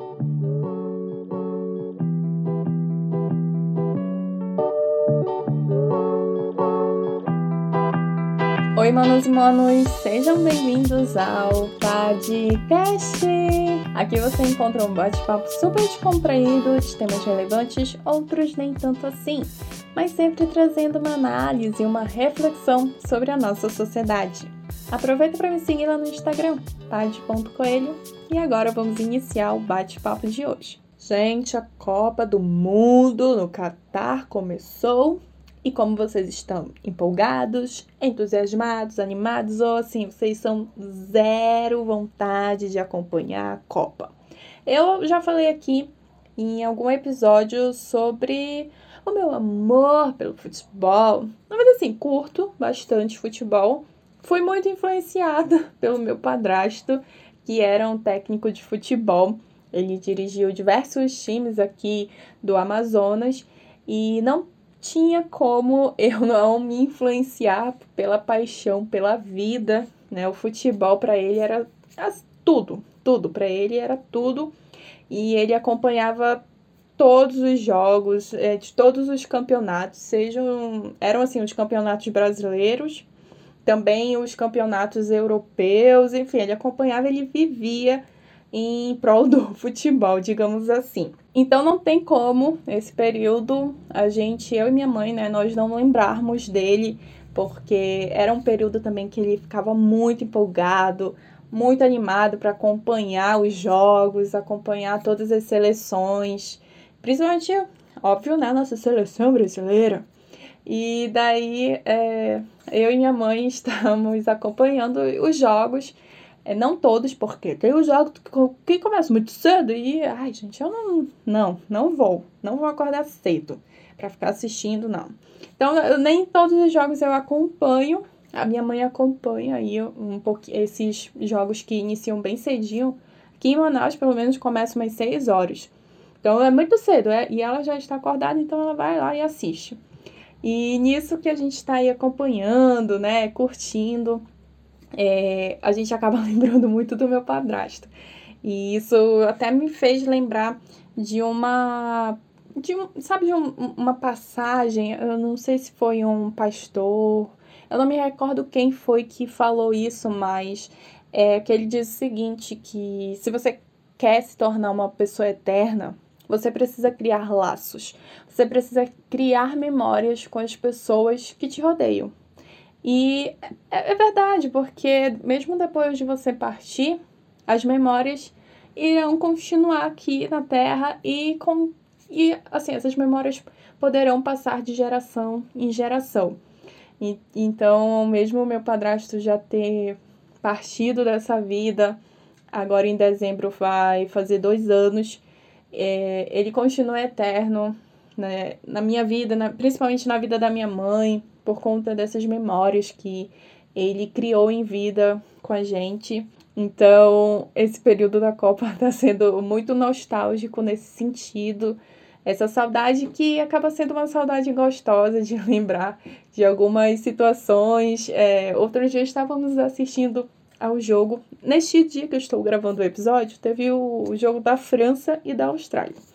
Oi, manos e manos, sejam bem-vindos ao podcast. Aqui você encontra um bate-papo super descontraído de temas relevantes, outros nem tanto assim, mas sempre trazendo uma análise e uma reflexão sobre a nossa sociedade. Aproveita para me seguir lá no Instagram, pad.coelho, e agora vamos iniciar o bate-papo de hoje. Gente, a Copa do Mundo no Catar começou e como vocês estão empolgados, entusiasmados, animados ou assim, vocês são zero vontade de acompanhar a Copa. Eu já falei aqui em algum episódio sobre o meu amor pelo futebol. Na verdade, assim, curto bastante futebol. Fui muito influenciada pelo meu padrasto, que era um técnico de futebol. Ele dirigiu diversos times aqui do Amazonas e não tinha como eu não me influenciar pela paixão, pela vida, né? O futebol para ele era tudo, tudo para ele era tudo e ele acompanhava todos os jogos é, de todos os campeonatos, sejam eram assim os campeonatos brasileiros, também os campeonatos europeus, enfim, ele acompanhava, ele vivia em prol do futebol, digamos assim. Então não tem como esse período a gente, eu e minha mãe, né, nós não lembrarmos dele, porque era um período também que ele ficava muito empolgado, muito animado para acompanhar os jogos, acompanhar todas as seleções, principalmente, óbvio, né, nossa seleção brasileira. E daí é, eu e minha mãe estamos acompanhando os jogos é, não todos, porque tem os jogos que começam muito cedo e, ai, gente, eu não, não, não vou, não vou acordar cedo para ficar assistindo, não. Então, eu, nem todos os jogos eu acompanho, a minha mãe acompanha aí um pouquinho esses jogos que iniciam bem cedinho. Aqui em Manaus, pelo menos, começam umas 6 horas. Então, é muito cedo, é, e ela já está acordada, então ela vai lá e assiste. E nisso que a gente está aí acompanhando, né, curtindo é, a gente acaba lembrando muito do meu padrasto. E isso até me fez lembrar de uma. De um, sabe, de um, uma passagem, eu não sei se foi um pastor, eu não me recordo quem foi que falou isso, mas é que ele diz o seguinte: que se você quer se tornar uma pessoa eterna, você precisa criar laços, você precisa criar memórias com as pessoas que te rodeiam. E é, é verdade, porque mesmo depois de você partir, as memórias irão continuar aqui na Terra e, com, e assim, essas memórias poderão passar de geração em geração. E, então, mesmo o meu padrasto já ter partido dessa vida, agora em dezembro vai fazer dois anos, é, ele continua eterno né, na minha vida, na, principalmente na vida da minha mãe, por conta dessas memórias que ele criou em vida com a gente. Então, esse período da Copa está sendo muito nostálgico nesse sentido. Essa saudade que acaba sendo uma saudade gostosa de lembrar de algumas situações. É, outro dia estávamos assistindo ao jogo. Neste dia que eu estou gravando o episódio, teve o jogo da França e da Austrália.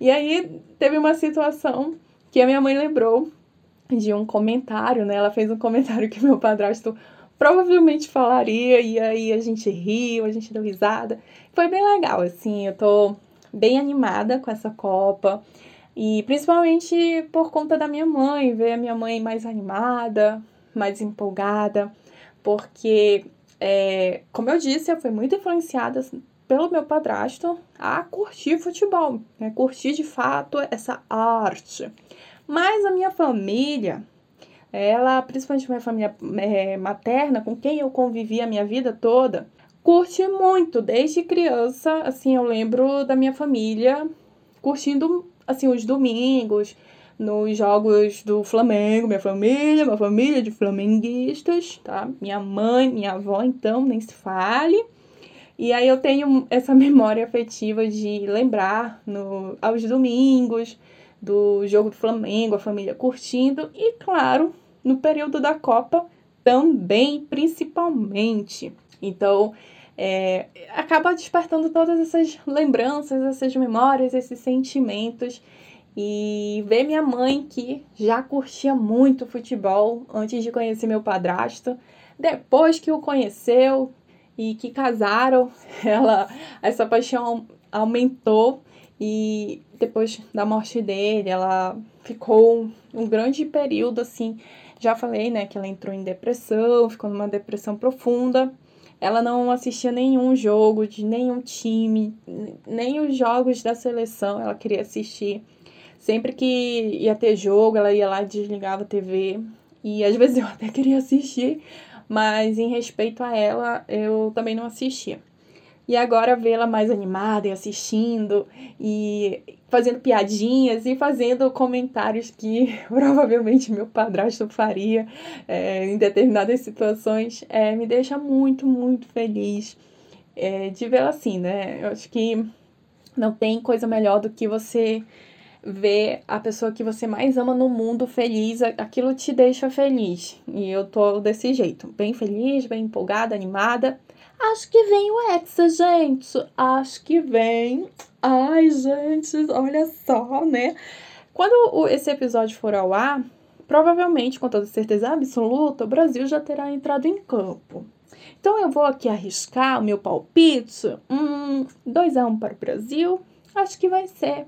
E aí teve uma situação que a minha mãe lembrou de um comentário, né? Ela fez um comentário que meu padrasto provavelmente falaria, e aí a gente riu, a gente deu risada. Foi bem legal, assim, eu tô bem animada com essa Copa. E principalmente por conta da minha mãe, ver a minha mãe mais animada, mais empolgada, porque, é, como eu disse, eu fui muito influenciada pelo meu padrasto a curtir futebol, né? curtir de fato essa arte. Mas a minha família, ela, principalmente minha família é, materna, com quem eu convivi a minha vida toda, curte muito. Desde criança, assim, eu lembro da minha família curtindo, assim, os domingos, nos jogos do Flamengo, minha família, uma família de flamenguistas, tá? Minha mãe, minha avó, então, nem se fale. E aí eu tenho essa memória afetiva de lembrar no, aos domingos, do jogo do Flamengo, a família curtindo e, claro, no período da Copa também, principalmente. Então, é, acaba despertando todas essas lembranças, essas memórias, esses sentimentos. E ver minha mãe, que já curtia muito futebol antes de conhecer meu padrasto, depois que o conheceu e que casaram, ela essa paixão aumentou e depois da morte dele, ela ficou um grande período assim. Já falei, né, que ela entrou em depressão, ficou numa depressão profunda. Ela não assistia nenhum jogo de nenhum time, nem os jogos da seleção ela queria assistir. Sempre que ia ter jogo, ela ia lá e desligava a TV. E às vezes eu até queria assistir, mas em respeito a ela, eu também não assistia. E agora vê-la mais animada e assistindo e fazendo piadinhas e fazendo comentários que provavelmente meu padrasto faria é, em determinadas situações, é, me deixa muito, muito feliz é, de vê-la assim, né? Eu acho que não tem coisa melhor do que você ver a pessoa que você mais ama no mundo feliz, aquilo te deixa feliz. E eu tô desse jeito, bem feliz, bem empolgada, animada. Acho que vem o Hexa, gente. Acho que vem. Ai, gente, olha só, né? Quando esse episódio for ao ar, provavelmente, com toda certeza absoluta, o Brasil já terá entrado em campo. Então eu vou aqui arriscar o meu palpite. Hum, 2x1 um para o Brasil. Acho que vai ser.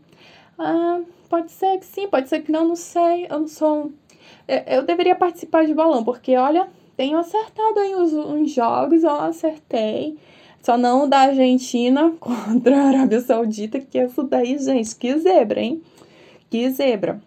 Ah, pode ser que sim, pode ser que não, não sei. Eu não sou. Eu deveria participar de balão, porque olha, tenho acertado aí os, uns jogos, eu acertei. Só não da Argentina contra a Arábia Saudita, que isso daí, gente, que zebra, hein? Que zebra.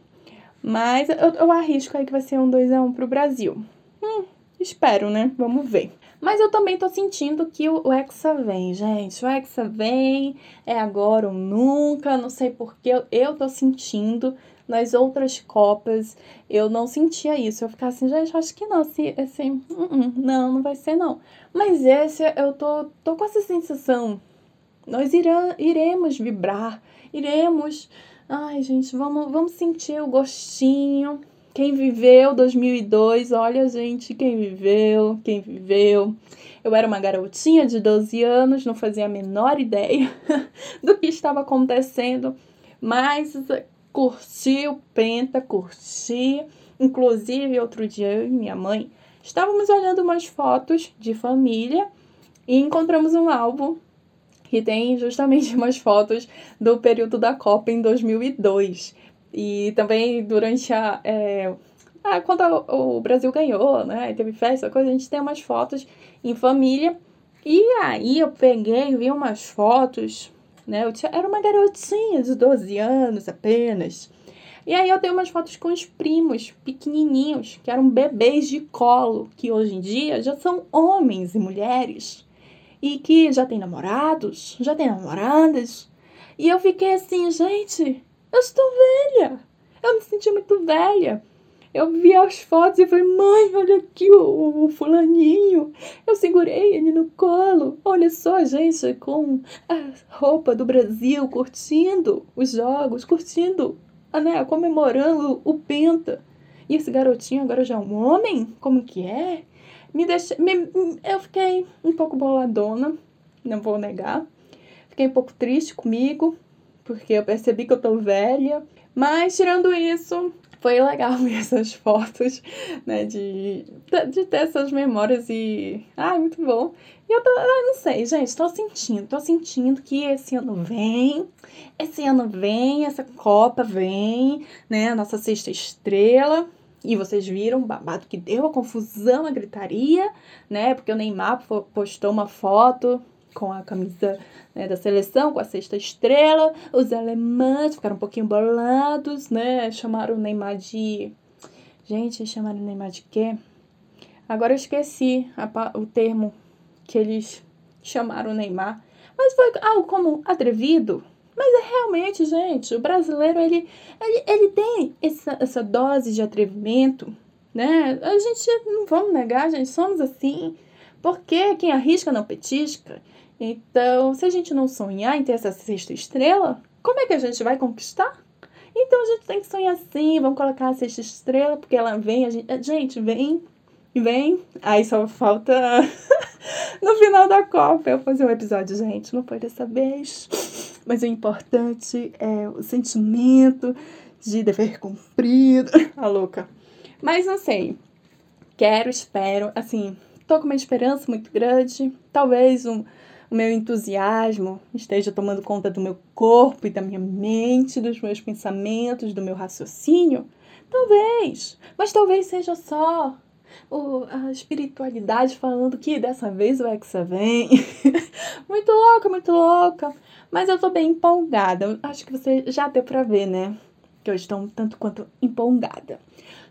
Mas eu, eu arrisco aí que vai ser um 2x1 pro Brasil. Hum, espero, né? Vamos ver. Mas eu também tô sentindo que o, Hexa vem, gente. O Hexa vem, é agora ou nunca, não sei porquê. Eu, eu tô sentindo nas outras Copas eu não sentia isso. Eu ficava assim, gente, acho que não, assim, uh -uh, não, não vai ser não. Mas esse eu tô, tô com essa sensação. Nós irá, iremos vibrar, iremos. Ai, gente, vamos, vamos sentir o gostinho. Quem viveu 2002, olha, gente, quem viveu, quem viveu. Eu era uma garotinha de 12 anos, não fazia a menor ideia do que estava acontecendo, mas curti o Penta, curti. Inclusive, outro dia eu e minha mãe estávamos olhando umas fotos de família e encontramos um álbum que tem justamente umas fotos do período da Copa em 2002. E também durante a. É, a quando o Brasil ganhou, né? Teve festa, coisa, a gente tem umas fotos em família. E aí eu peguei, vi umas fotos né? Eu tinha, era uma garotinha de 12 anos apenas. E aí eu tenho umas fotos com os primos pequenininhos, que eram bebês de colo, que hoje em dia já são homens e mulheres. E que já têm namorados, já têm namoradas. E eu fiquei assim, gente, eu estou velha. Eu me senti muito velha. Eu vi as fotos e falei, mãe, olha aqui o, o, fulaninho. Eu segurei ele no colo. Olha só, gente, com a roupa do Brasil, curtindo os jogos, curtindo, né, comemorando o Penta. E esse garotinho agora já é um homem? Como que é? Me deixa, me, eu fiquei um pouco boladona, não vou negar. Fiquei um pouco triste comigo, porque eu percebi que eu tô velha. Mas, tirando isso, foi legal ver essas fotos, né, de, de ter essas memórias e... Ai, muito bom. E eu tô, eu não sei, gente, tô sentindo, tô sentindo que esse ano vem, esse ano vem, essa Copa vem, né, a nossa sexta estrela, e vocês viram o babado que deu, a confusão, a gritaria, né? Porque o Neymar postou uma foto com a camisa né, da seleção, com a sexta estrela. Os alemães ficaram um pouquinho bolados, né? Chamaram o Neymar de. Gente, chamaram o Neymar de quê? Agora eu esqueci a, o termo que eles chamaram o Neymar. Mas foi algo como atrevido. Mas é realmente, gente, o brasileiro, ele, ele, ele tem essa, essa dose de atrevimento, né? A gente, não vamos negar, gente, somos assim. Porque quem arrisca não petisca. Então, se a gente não sonhar em ter essa sexta estrela, como é que a gente vai conquistar? Então a gente tem que sonhar assim, vamos colocar a sexta estrela, porque ela vem, a gente, a gente vem, vem, aí só falta no final da Copa eu fazer um episódio, gente, não foi dessa vez. Mas o importante é o sentimento de dever cumprido. A louca. Mas não sei. Quero, espero, assim, tô com uma esperança muito grande. Talvez um, o meu entusiasmo esteja tomando conta do meu corpo e da minha mente, dos meus pensamentos, do meu raciocínio. Talvez. Mas talvez seja só o, a espiritualidade falando que dessa vez o Hexa vem. muito louca, muito louca. Mas eu tô bem empolgada. Acho que você já deu pra ver, né? Que eu estou um tanto quanto empolgada.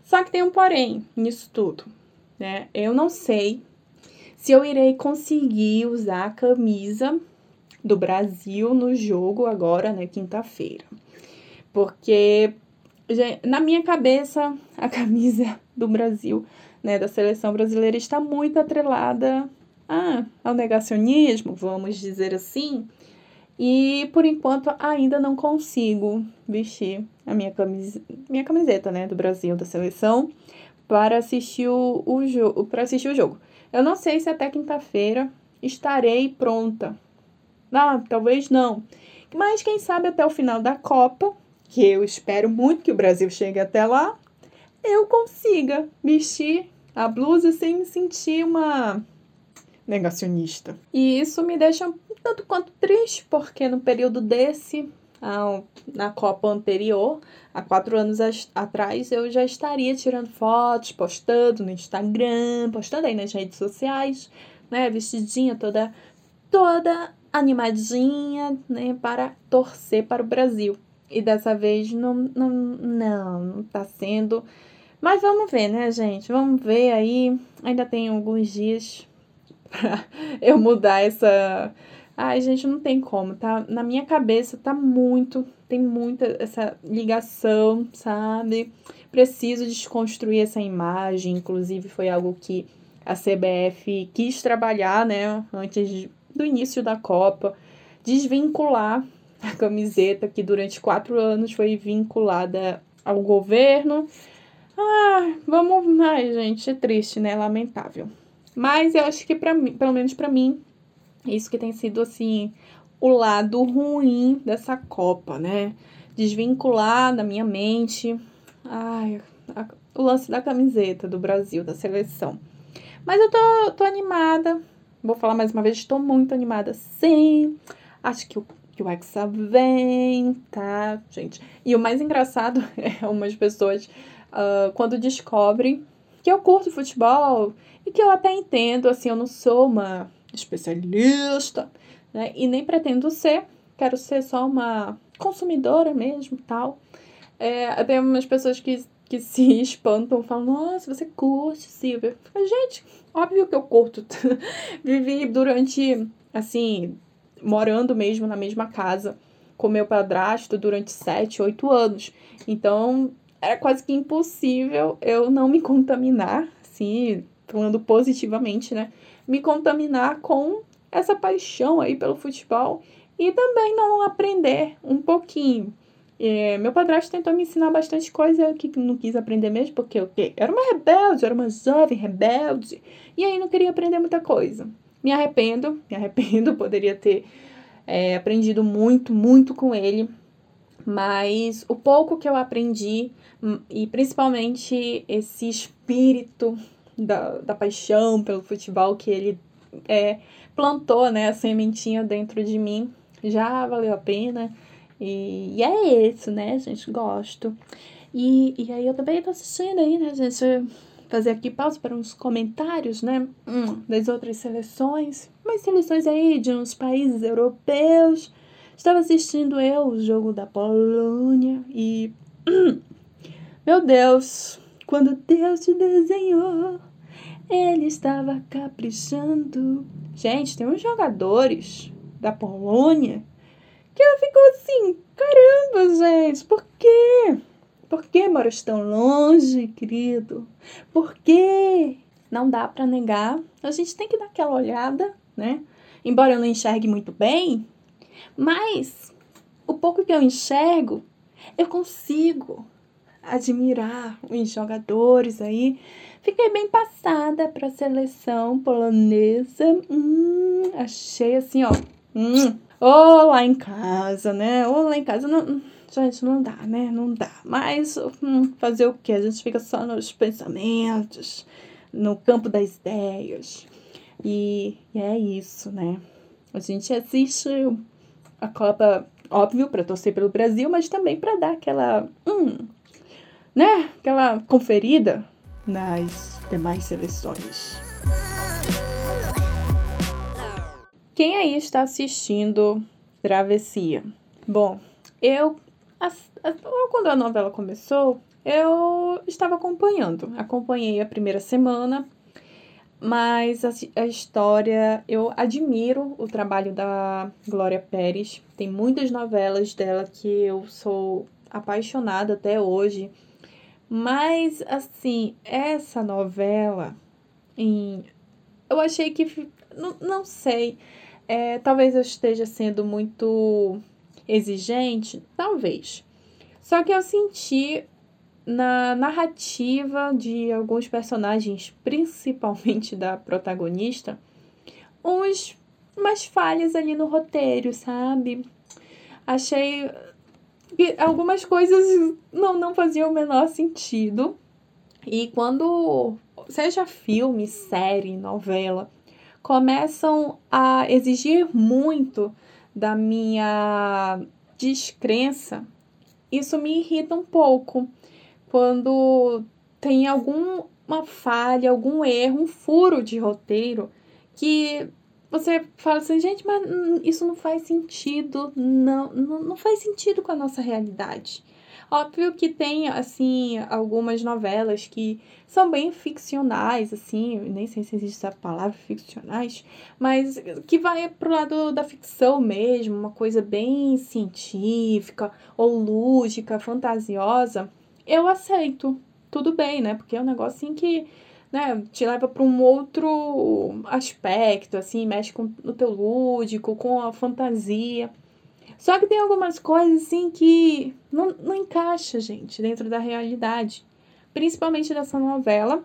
Só que tem um porém nisso tudo, né? Eu não sei se eu irei conseguir usar a camisa do Brasil no jogo agora, né, quinta-feira. Porque na minha cabeça a camisa do Brasil né, da seleção brasileira está muito atrelada ah, ao negacionismo, vamos dizer assim. E por enquanto ainda não consigo vestir a minha, camis minha camiseta né, do Brasil, da seleção, para assistir o, o jogo. Para assistir o jogo. Eu não sei se até quinta-feira estarei pronta. Ah, talvez não. Mas quem sabe até o final da Copa, que eu espero muito que o Brasil chegue até lá, eu consiga vestir a blusa sem me sentir uma negacionista. E isso me deixa um tanto quanto triste, porque no período desse, na Copa anterior, há quatro anos atrás, eu já estaria tirando fotos, postando no Instagram, postando aí nas redes sociais, né, vestidinha toda, toda animadinha, né, para torcer para o Brasil. E dessa vez não, não, não, não tá sendo mas vamos ver, né, gente? Vamos ver aí. Ainda tem alguns dias pra eu mudar essa. Ai, gente, não tem como, tá? Na minha cabeça tá muito, tem muita essa ligação, sabe? Preciso desconstruir essa imagem. Inclusive, foi algo que a CBF quis trabalhar, né? Antes do início da Copa. Desvincular a camiseta que durante quatro anos foi vinculada ao governo ah, vamos. Ai, gente, é triste, né? Lamentável. Mas eu acho que para mim, pelo menos para mim, isso que tem sido assim o lado ruim dessa Copa, né? Desvincular da minha mente ai, a, o lance da camiseta do Brasil, da seleção. Mas eu tô, tô animada. Vou falar mais uma vez, estou muito animada, sim. Acho que o, que o Hexa vem, tá, gente? E o mais engraçado é umas pessoas uh, quando descobrem que eu curto futebol e que eu até entendo, assim, eu não sou uma especialista, né? E nem pretendo ser, quero ser só uma consumidora mesmo, tal. É, tem umas pessoas que, que se espantam, falam, nossa, você curte, Silvia. Falei, Gente, óbvio que eu curto. Vivi durante, assim, morando mesmo na mesma casa com meu padrasto durante sete, oito anos. Então, era quase que impossível eu não me contaminar, assim, falando positivamente, né? Me contaminar com essa paixão aí pelo futebol e também não aprender um pouquinho. É, meu padrasto tentou me ensinar bastante coisa que não quis aprender mesmo, porque eu era uma rebelde, era uma jovem rebelde, e aí não queria aprender muita coisa. Me arrependo, me arrependo, poderia ter é, aprendido muito, muito com ele, mas o pouco que eu aprendi, hum, e principalmente esse espírito da, da paixão pelo futebol que ele é, plantou, né, a sementinha dentro de mim, já valeu a pena. E, e é isso, né, gente? Gosto. E, e aí eu também tô assistindo aí, né, gente? Fazer aqui pausa para uns comentários, né? Hum, das outras seleções. Umas seleções aí de uns países europeus Estava assistindo eu o jogo da Polônia e. Meu Deus! Quando Deus te desenhou, ele estava caprichando. Gente, tem uns jogadores da Polônia que eu fico assim: caramba, gente, por quê? Por que moras tão longe, querido? Por quê? Não dá para negar. A gente tem que dar aquela olhada, né? Embora eu não enxergue muito bem, mas o pouco que eu enxergo, eu consigo admirar os jogadores aí. Fiquei bem passada para a seleção polonesa. Hum, achei assim, ó. Hum, ou lá em casa, né? Ou lá em casa não. Gente, não dá, né? Não dá. Mas hum, fazer o que? A gente fica só nos pensamentos, no campo das ideias. E, e é isso, né? A gente assiste a Copa, óbvio, para torcer pelo Brasil, mas também para dar aquela. Hum, né? Aquela conferida nas demais seleções. Quem aí está assistindo Travessia? Bom, eu, quando a novela começou, eu estava acompanhando. Acompanhei a primeira semana, mas a, a, história, eu admiro o trabalho da Glória Pérez. Tem muitas novelas dela que eu sou apaixonada até hoje. Mas, assim, essa novela, em, eu achei que. Não, não sei. É, talvez eu esteja sendo muito exigente. Talvez. Só que eu senti na narrativa de alguns personagens, principalmente da protagonista, uns umas falhas ali no roteiro, sabe? Achei que algumas coisas não, não faziam o menor sentido. E quando, seja filme, série, novela, começam a exigir muito da minha descrença, isso me irrita um pouco. Quando tem alguma falha, algum erro, um furo de roteiro que você fala assim, gente, mas isso não faz sentido, não, não, não faz sentido com a nossa realidade. Óbvio que tem, assim, algumas novelas que são bem ficcionais, assim, nem sei se existe essa palavra ficcionais, mas que vai pro lado da ficção mesmo, uma coisa bem científica ou lúdica, fantasiosa, eu aceito. Tudo bem, né? Porque é um negócio assim que né, te leva para um outro aspecto, assim, mexe com o teu lúdico, com a fantasia. Só que tem algumas coisas, assim, que não, não encaixa, gente, dentro da realidade. Principalmente dessa novela,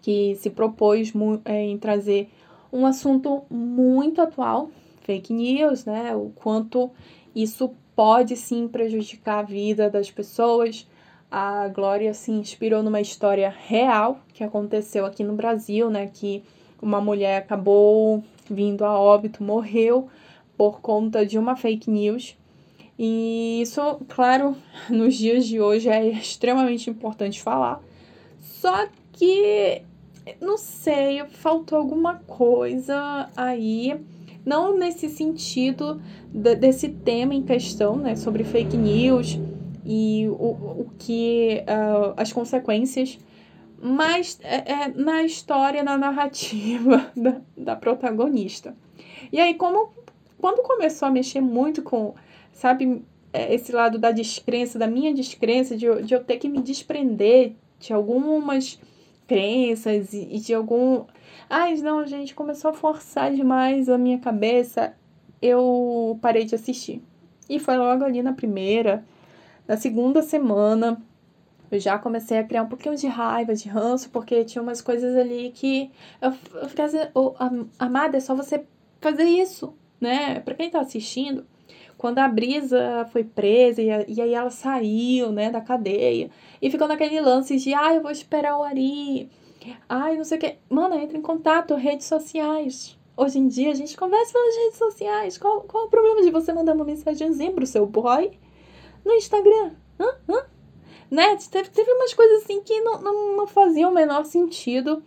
que se propôs é, em trazer um assunto muito atual, fake news, né? O quanto isso pode sim prejudicar a vida das pessoas, a Glória se inspirou numa história real que aconteceu aqui no Brasil, né? Que uma mulher acabou vindo a óbito, morreu por conta de uma fake news. E isso, claro, nos dias de hoje é extremamente importante falar. Só que, não sei, faltou alguma coisa aí. Não nesse sentido desse tema em questão, né? Sobre fake news e o, o que uh, as consequências, mas é, é, na história, na narrativa da, da protagonista. E aí, como quando começou a mexer muito com, sabe, é, esse lado da descrença, da minha descrença, de, de eu ter que me desprender de algumas crenças e, e de algum. Ai, não, gente, começou a forçar demais a minha cabeça, eu parei de assistir. E foi logo ali na primeira, na segunda semana, eu já comecei a criar um pouquinho de raiva, de ranço, porque tinha umas coisas ali que eu, eu ficava assim, oh, amada, é só você fazer isso, né? Pra quem tá assistindo, quando a Brisa foi presa e, e aí ela saiu, né, da cadeia, e ficou naquele lance de, ah, eu vou esperar o Ari, ai, não sei o que. Mano, entra em contato, redes sociais. Hoje em dia a gente conversa pelas redes sociais. Qual, qual o problema de você mandar uma mensagenzinha pro seu boy no Instagram. Hã? Hã? Né? Teve, teve umas coisas assim que não, não, não faziam o menor sentido.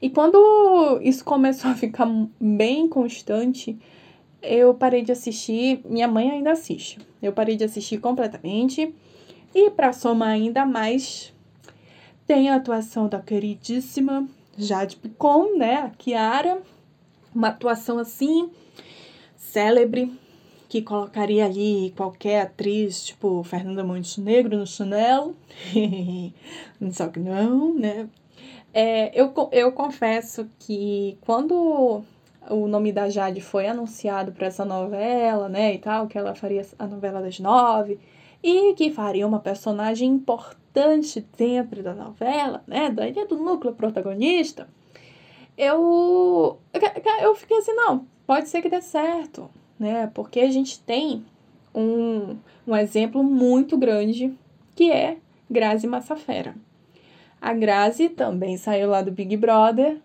E quando isso começou a ficar bem constante, eu parei de assistir. Minha mãe ainda assiste. Eu parei de assistir completamente. E para somar ainda mais, tem a atuação da queridíssima Jade Picon, né? A Kiara. Uma atuação assim, célebre, que colocaria ali qualquer atriz, tipo Fernanda Montenegro no chinelo. Só que não, né? É, eu, eu confesso que quando o nome da Jade foi anunciado para essa novela, né, e tal, que ela faria a novela das nove, e que faria uma personagem importante dentro da novela, né? Da ilha do núcleo protagonista. Eu, eu fiquei assim, não, pode ser que dê certo, né? Porque a gente tem um, um exemplo muito grande que é Grazi Massafera. A Grazi também saiu lá do Big Brother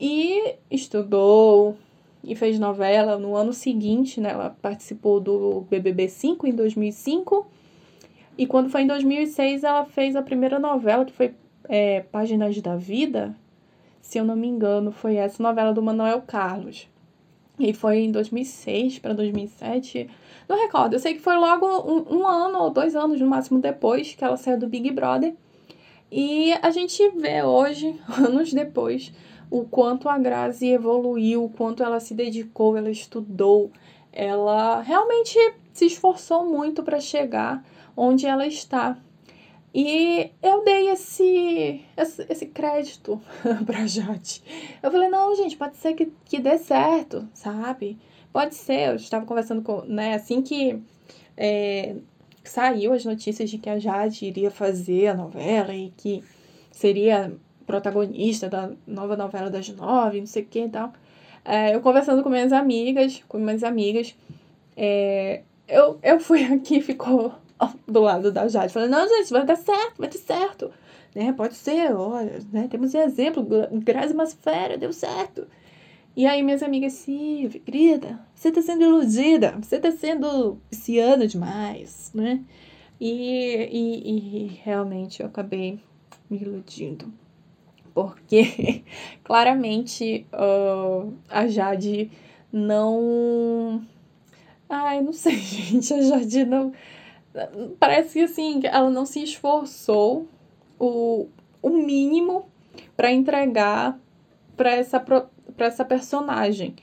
e estudou e fez novela no ano seguinte, né? Ela participou do BBB 5 em 2005 e quando foi em 2006 ela fez a primeira novela que foi é, Páginas da Vida, se eu não me engano, foi essa novela do Manuel Carlos. E foi em 2006 para 2007. Não recordo, eu sei que foi logo um, um, ano ou dois anos no máximo depois que ela saiu do Big Brother. E a gente vê hoje, anos depois, o quanto a Grazi evoluiu, o quanto ela se dedicou, ela estudou, ela realmente se esforçou muito para chegar onde ela está. E eu dei esse, esse, esse crédito pra Jade. Eu falei, não, gente, pode ser que, que dê certo, sabe? Pode ser. Eu estava conversando com, né, assim que é, saiu as notícias de que a Jade iria fazer a novela e que seria protagonista da nova novela das nove, não sei o que e tal. É, eu conversando com minhas amigas, com minhas amigas, é, eu, eu fui aqui, ficou do lado da Jade, falando, não, gente, vai dar certo, vai dar certo. Né? Pode ser, olha, né? Temos um exemplo, Grazi Masfera, deu certo. E aí minhas amigas, Silvia, querida, você tá sendo iludida, você tá sendo pisciana demais, né? E, e, e realmente eu acabei me iludindo. Porque claramente uh, a Jade não. Ai, não sei, gente. A Jade não parece que assim, ela não se esforçou o, o mínimo para entregar para essa, pra essa personagem.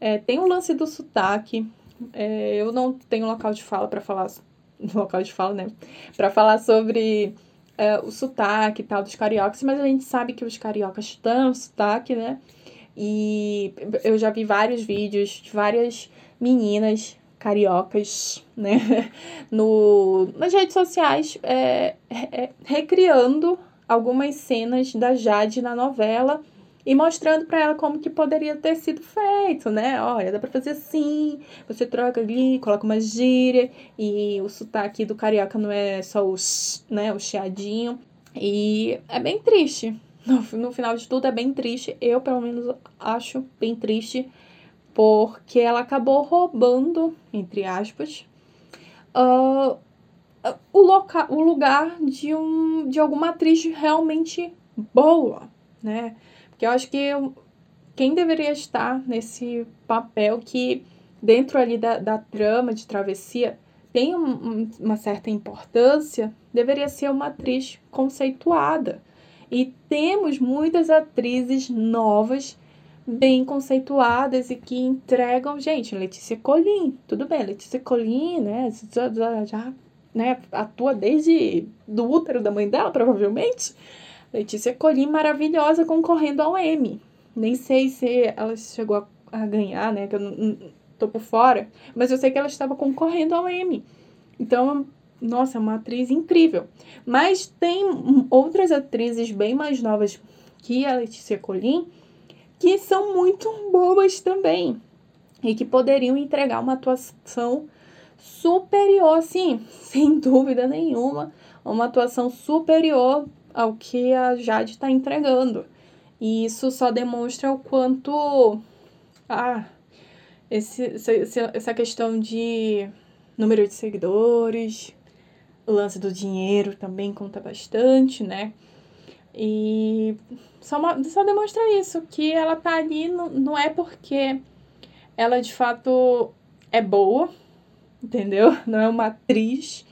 É, tem o lance do sotaque. É, eu não tenho local de fala para falar. Local de fala, né? Para falar sobre é, o sotaque e tal dos cariocas, mas a gente sabe que os cariocas têm sotaque, né? E eu já vi vários vídeos de várias meninas cariocas, né, no, nas redes sociais, é, é, recriando algumas cenas da Jade na novela e mostrando para ela como que poderia ter sido feito, né? Olha, dá para fazer assim, você troca ali, coloca uma gíria e o sotaque do carioca não é só o, né, o chiadinho. E é bem triste. No, no final de tudo é bem triste. Eu, pelo menos, acho bem triste porque ela acabou roubando, entre aspas, uh, o, loca o lugar de, um, de alguma atriz realmente boa, né? Porque eu acho que quem deveria estar nesse papel que, dentro ali da, da trama de travessia, tem um, uma certa importância, deveria ser uma atriz conceituada. E temos muitas atrizes novas bem conceituadas e que entregam, gente, Letícia Colim, tudo bem, Letícia Colim, né, já, já, né, atua desde do útero da mãe dela, provavelmente. Letícia Colim maravilhosa concorrendo ao M. Nem sei se ela chegou a, a ganhar, né, que eu não, não, tô por fora, mas eu sei que ela estava concorrendo ao M. Então, nossa, é uma atriz incrível. Mas tem outras atrizes bem mais novas que a Letícia Colim, que são muito boas também e que poderiam entregar uma atuação superior, sim, sem dúvida nenhuma, uma atuação superior ao que a Jade está entregando. E isso só demonstra o quanto ah, esse, essa questão de número de seguidores, o lance do dinheiro também conta bastante, né? E só, só demonstra isso, que ela tá ali não, não é porque ela de fato é boa, entendeu? Não é uma atriz.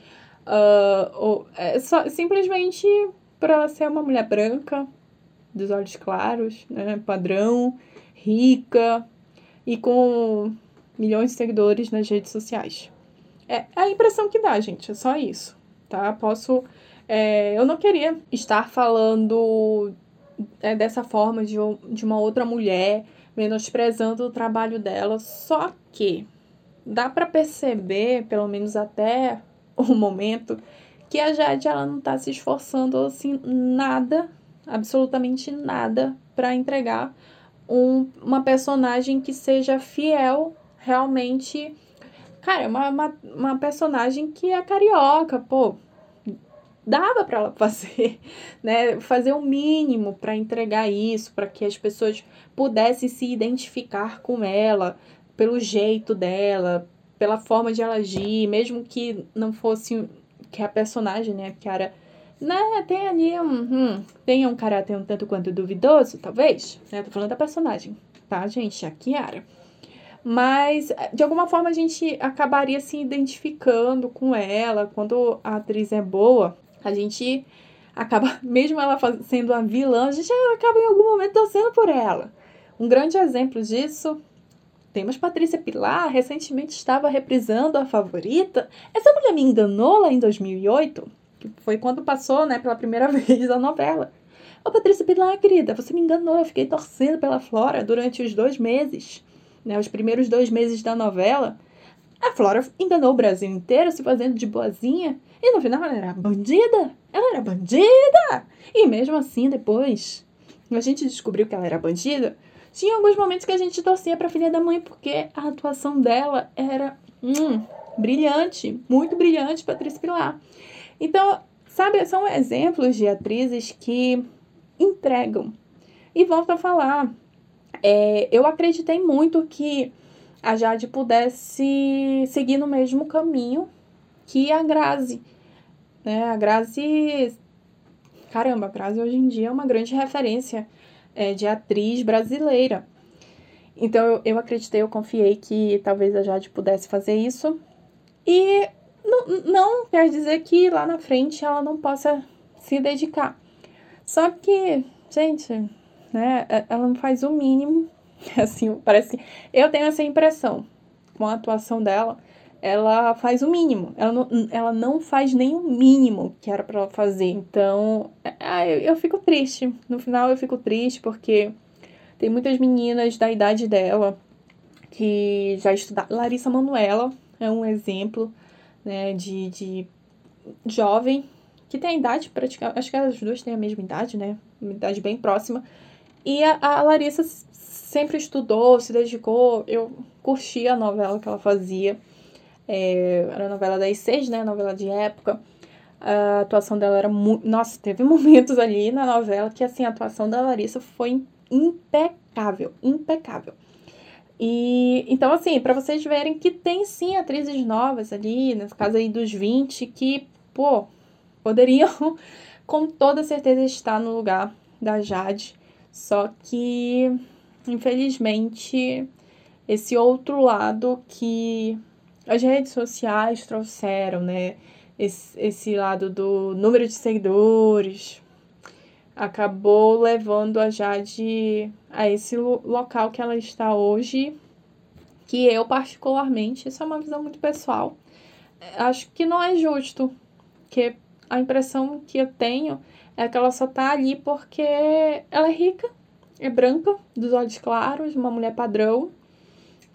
Uh, ou, é só, simplesmente por ela ser uma mulher branca, dos olhos claros, né? Padrão, rica e com milhões de seguidores nas redes sociais. É a impressão que dá, gente, é só isso, tá? Posso é, eu não queria estar falando é, dessa forma de, de uma outra mulher, menosprezando o trabalho dela, só que dá para perceber, pelo menos até um momento que a Jade ela não tá se esforçando assim nada, absolutamente nada para entregar um, uma personagem que seja fiel realmente. Cara, uma, uma, uma personagem que é carioca, pô. Dava para ela fazer, né? Fazer o mínimo para entregar isso, para que as pessoas pudessem se identificar com ela, pelo jeito dela, pela forma de ela agir, mesmo que não fosse que a personagem, né, a Kiara, né, tem ali um, hum, tem um caráter um tanto quanto duvidoso, talvez, né, tô falando da personagem, tá, gente, a Kiara. Mas, de alguma forma, a gente acabaria se identificando com ela. Quando a atriz é boa, a gente acaba, mesmo ela sendo a vilã, a gente acaba em algum momento torcendo por ela. Um grande exemplo disso temos Patrícia Pilar, recentemente estava reprisando a favorita. Essa mulher me enganou lá em 2008, que foi quando passou, né, pela primeira vez a novela. Ô, Patrícia Pilar, querida, você me enganou, eu fiquei torcendo pela Flora durante os dois meses, né, os primeiros dois meses da novela. A Flora enganou o Brasil inteiro se fazendo de boazinha. E no final ela era bandida. Ela era bandida! E mesmo assim, depois, a gente descobriu que ela era bandida, tinha alguns momentos que a gente torcia pra filha da mãe, porque a atuação dela era hum, brilhante, muito brilhante, Patrícia Pilar. Então, sabe, são exemplos de atrizes que entregam. E volto a falar, é, eu acreditei muito que a Jade pudesse seguir no mesmo caminho que a Grazi. Né? A Grazi. Caramba, a Grazi hoje em dia é uma grande referência é, de atriz brasileira. Então eu, eu acreditei, eu confiei que talvez a Jade pudesse fazer isso. E não, não quer dizer que lá na frente ela não possa se dedicar. Só que, gente, né, é, ela não faz o mínimo. Assim, parece que. Eu tenho essa impressão com a atuação dela ela faz o mínimo. Ela não, ela não faz nem o mínimo que era para ela fazer. Então, é, eu, eu fico triste. No final, eu fico triste porque tem muitas meninas da idade dela que já estudaram. Larissa Manuela é um exemplo né, de, de jovem que tem a idade praticamente. Acho que as duas têm a mesma idade, né? Uma idade bem próxima. E a, a Larissa sempre estudou, se dedicou. Eu curti a novela que ela fazia. É, era a novela das seis, né? Novela de época. A atuação dela era muito. Nossa, teve momentos ali na novela que assim, a atuação da Larissa foi impecável, impecável. E então, assim, para vocês verem que tem sim atrizes novas ali, nesse caso aí dos 20, que, pô, poderiam com toda certeza estar no lugar da Jade. Só que, infelizmente, esse outro lado que as redes sociais trouxeram, né? Esse, esse lado do número de seguidores acabou levando a Jade a esse local que ela está hoje, que eu particularmente, isso é uma visão muito pessoal, acho que não é justo, que a impressão que eu tenho é que ela só tá ali porque ela é rica, é branca, dos olhos claros, uma mulher padrão.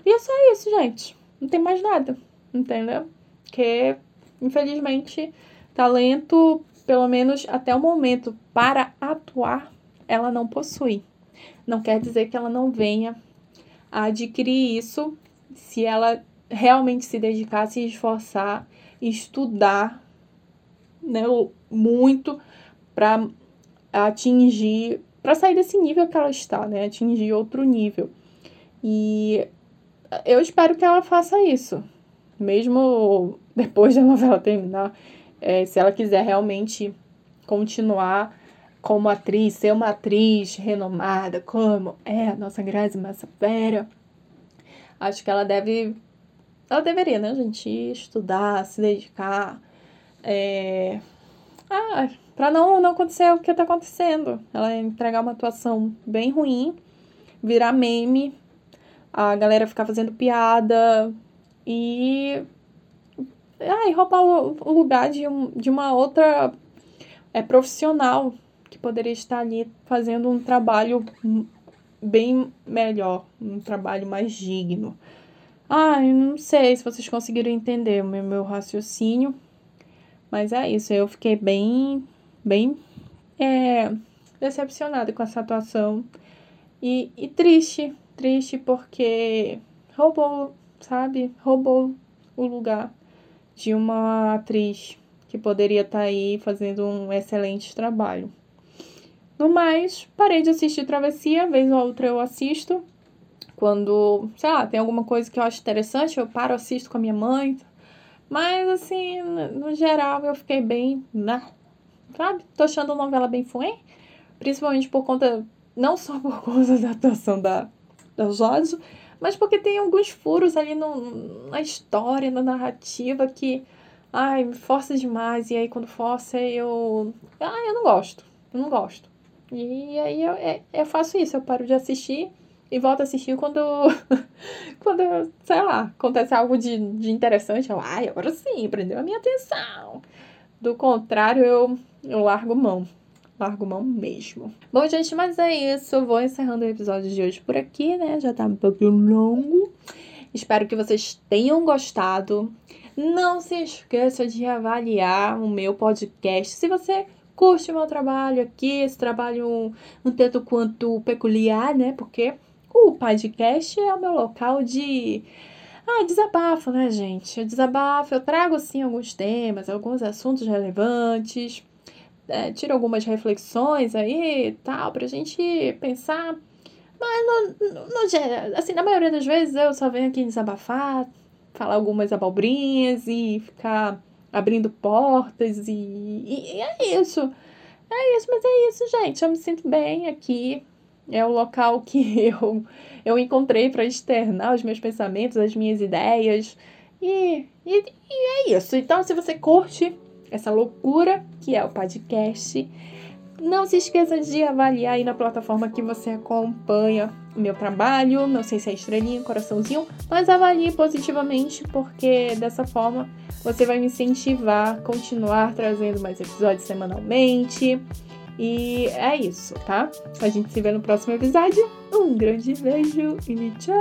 E é só isso, gente. Não tem mais nada, entendeu? Que, infelizmente, talento, pelo menos até o momento, para atuar, ela não possui. Não quer dizer que ela não venha a adquirir isso se ela realmente se dedicar, se esforçar, estudar né, muito para atingir, para sair desse nível que ela está, né, atingir outro nível. E eu espero que ela faça isso. Mesmo depois da novela terminar, é, se ela quiser realmente continuar como atriz, ser uma atriz renomada, como é a nossa Grazi Massafera, acho que ela deve. Ela deveria, né, gente? Estudar, se dedicar. É, ah, pra não, não acontecer o que tá acontecendo. Ela entregar uma atuação bem ruim, virar meme a galera ficar fazendo piada e. E roubar o, lugar de, um, de uma outra é, profissional que poderia estar ali fazendo um trabalho bem melhor, um trabalho mais digno. Ah, eu não sei se vocês conseguiram entender o meu, meu raciocínio, Mas é isso, eu fiquei bem, bem é, decepcionada com essa atuação. E, e triste, triste porque roubou, sabe? Roubou o lugar de uma atriz que poderia estar tá aí fazendo um excelente trabalho. No mais, parei de assistir Travessia, vez ou outra eu assisto. Quando, sei lá, tem alguma coisa que eu acho interessante, eu paro, assisto com a minha mãe. Mas, assim, no geral, eu fiquei bem, né? Sabe? Tô achando a novela bem fuém. Principalmente por conta, não só por conta da atuação da, da Jorge, mas porque tem alguns furos ali no, na história, na narrativa que, ai, força demais. E aí, quando força, eu. Ah, eu não gosto. Eu não gosto. E aí eu, é, eu faço isso, eu paro de assistir e volto a assistir quando, quando sei lá, acontece algo de, de interessante. Eu, ai, agora sim, prendeu a minha atenção. Do contrário, eu, eu largo mão. Largo mão mesmo. Bom, gente, mas é isso. Eu vou encerrando o episódio de hoje por aqui, né? Já tá um pouquinho longo. Espero que vocês tenham gostado. Não se esqueça de avaliar o meu podcast. Se você curte o meu trabalho aqui, esse trabalho um, um tanto quanto peculiar, né? Porque o podcast é o meu local de. Ah, desabafo, né, gente? Eu desabafo, eu trago, sim, alguns temas, alguns assuntos relevantes, é, tiro algumas reflexões aí e tal, pra gente pensar. Mas, no, no, assim, na maioria das vezes eu só venho aqui desabafar, falar algumas abobrinhas e ficar abrindo portas e, e, e, é isso. É isso, mas é isso, gente. Eu me sinto bem aqui. É o local que eu, eu encontrei para externar os meus pensamentos, as minhas ideias. E, e, e é isso. Então, se você curte essa loucura que é o podcast, não se esqueça de avaliar aí na plataforma que você acompanha o meu trabalho. Não sei se é estrelinha, coraçãozinho, mas avalie positivamente, porque dessa forma você vai me incentivar a continuar trazendo mais episódios semanalmente. E é isso, tá? A gente se vê no próximo episódio. Um grande beijo e tchau!